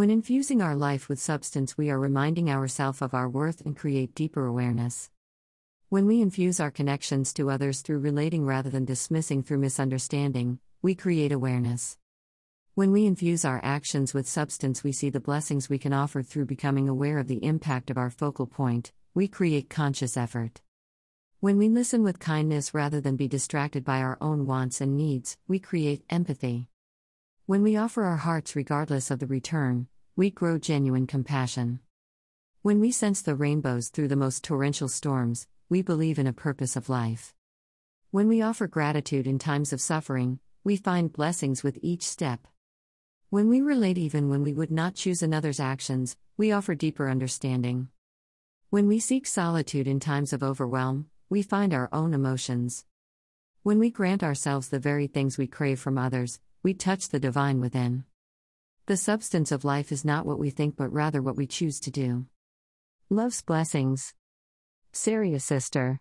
When infusing our life with substance, we are reminding ourselves of our worth and create deeper awareness. When we infuse our connections to others through relating rather than dismissing through misunderstanding, we create awareness. When we infuse our actions with substance, we see the blessings we can offer through becoming aware of the impact of our focal point, we create conscious effort. When we listen with kindness rather than be distracted by our own wants and needs, we create empathy. When we offer our hearts regardless of the return, we grow genuine compassion. When we sense the rainbows through the most torrential storms, we believe in a purpose of life. When we offer gratitude in times of suffering, we find blessings with each step. When we relate even when we would not choose another's actions, we offer deeper understanding. When we seek solitude in times of overwhelm, we find our own emotions. When we grant ourselves the very things we crave from others, we touch the divine within. The substance of life is not what we think but rather what we choose to do. Love's blessings. Sariah Sistar.